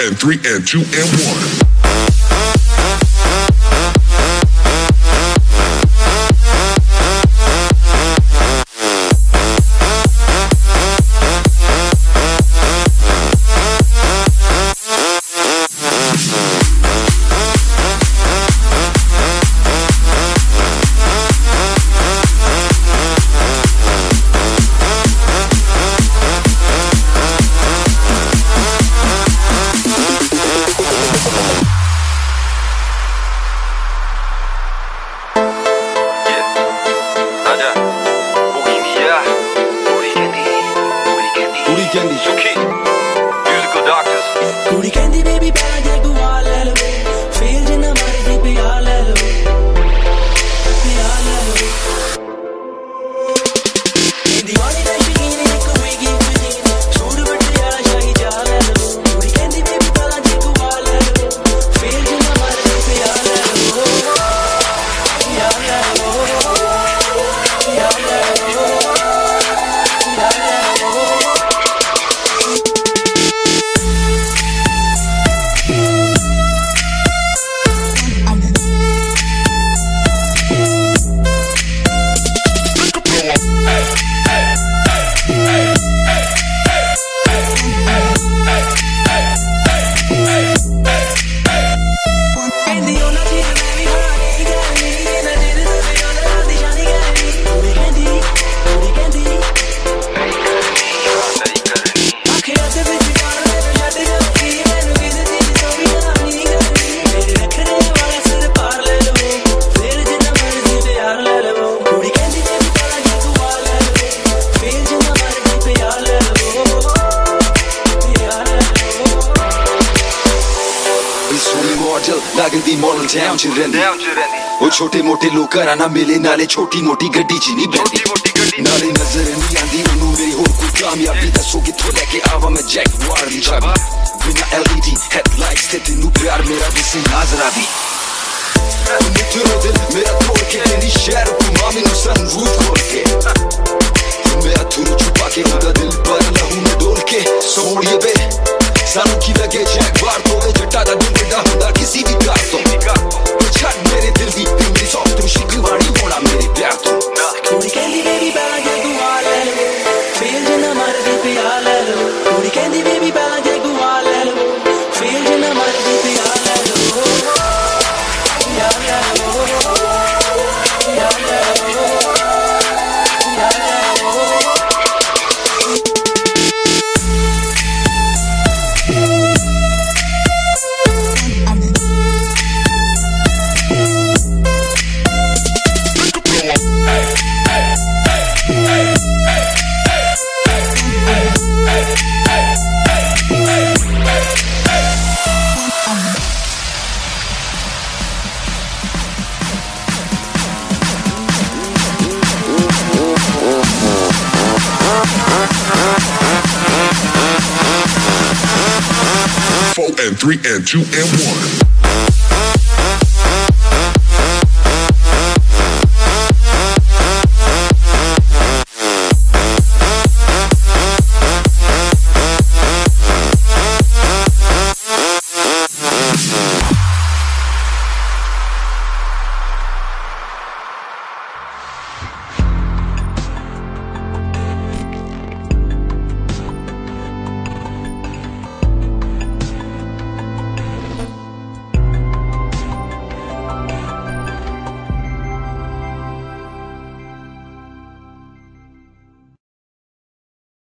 and three and two and one. candy. Suki, musical doctors. Booty candy, baby, bad ਸੋਹਣੀ model ਲੱਗਦੀ model town ਚ ਰਹਿੰਦੀ ਉਹ ਛੋਟੇ ਮੋਟੇ ਲੋਕਾਂ ਨਾਲ ਮਿਲੇ ਨਾਲੇ ਛੋਟੀ ਮੋਟੀ ਗੱਡੀ ਚ ਨਹੀਂ ਬੈਠੀ ਨਾਲੇ ਨਜ਼ਰ ਨਹੀਂ ਆਂਦੀ ਉਹਨੂੰ ਮੇਰੀ ਹੋਰ ਕੋਈ ਕਾਮਯਾਬੀ ਦੱਸੋ ਕਿੱਥੋਂ ਲੈ ਕੇ ਆਵਾਂ ਮੈਂ ਜੈਕ ਵਾਰ ਦੀ ਚਾਬੀ ਬਿਨਾ ਐਲਈਡੀ ਹੈਡਲਾਈਟਸ ਤੇ ਤੈਨੂੰ ਪਿਆਰ ਮੇਰਾ ਵੀ ਸੀ ਨਾਜ਼ਰਾ ਵੀ ਮਿੱਤਰੋ ਦਿਲ ਮੇਰਾ ਤੋੜ ਕੇ ਤੇਰੀ ਸ਼ਹਿਰ लगे जैक बार तोड़े जट्टा दा दिन दा हुंदा किसी भी कार तो and three and two and one.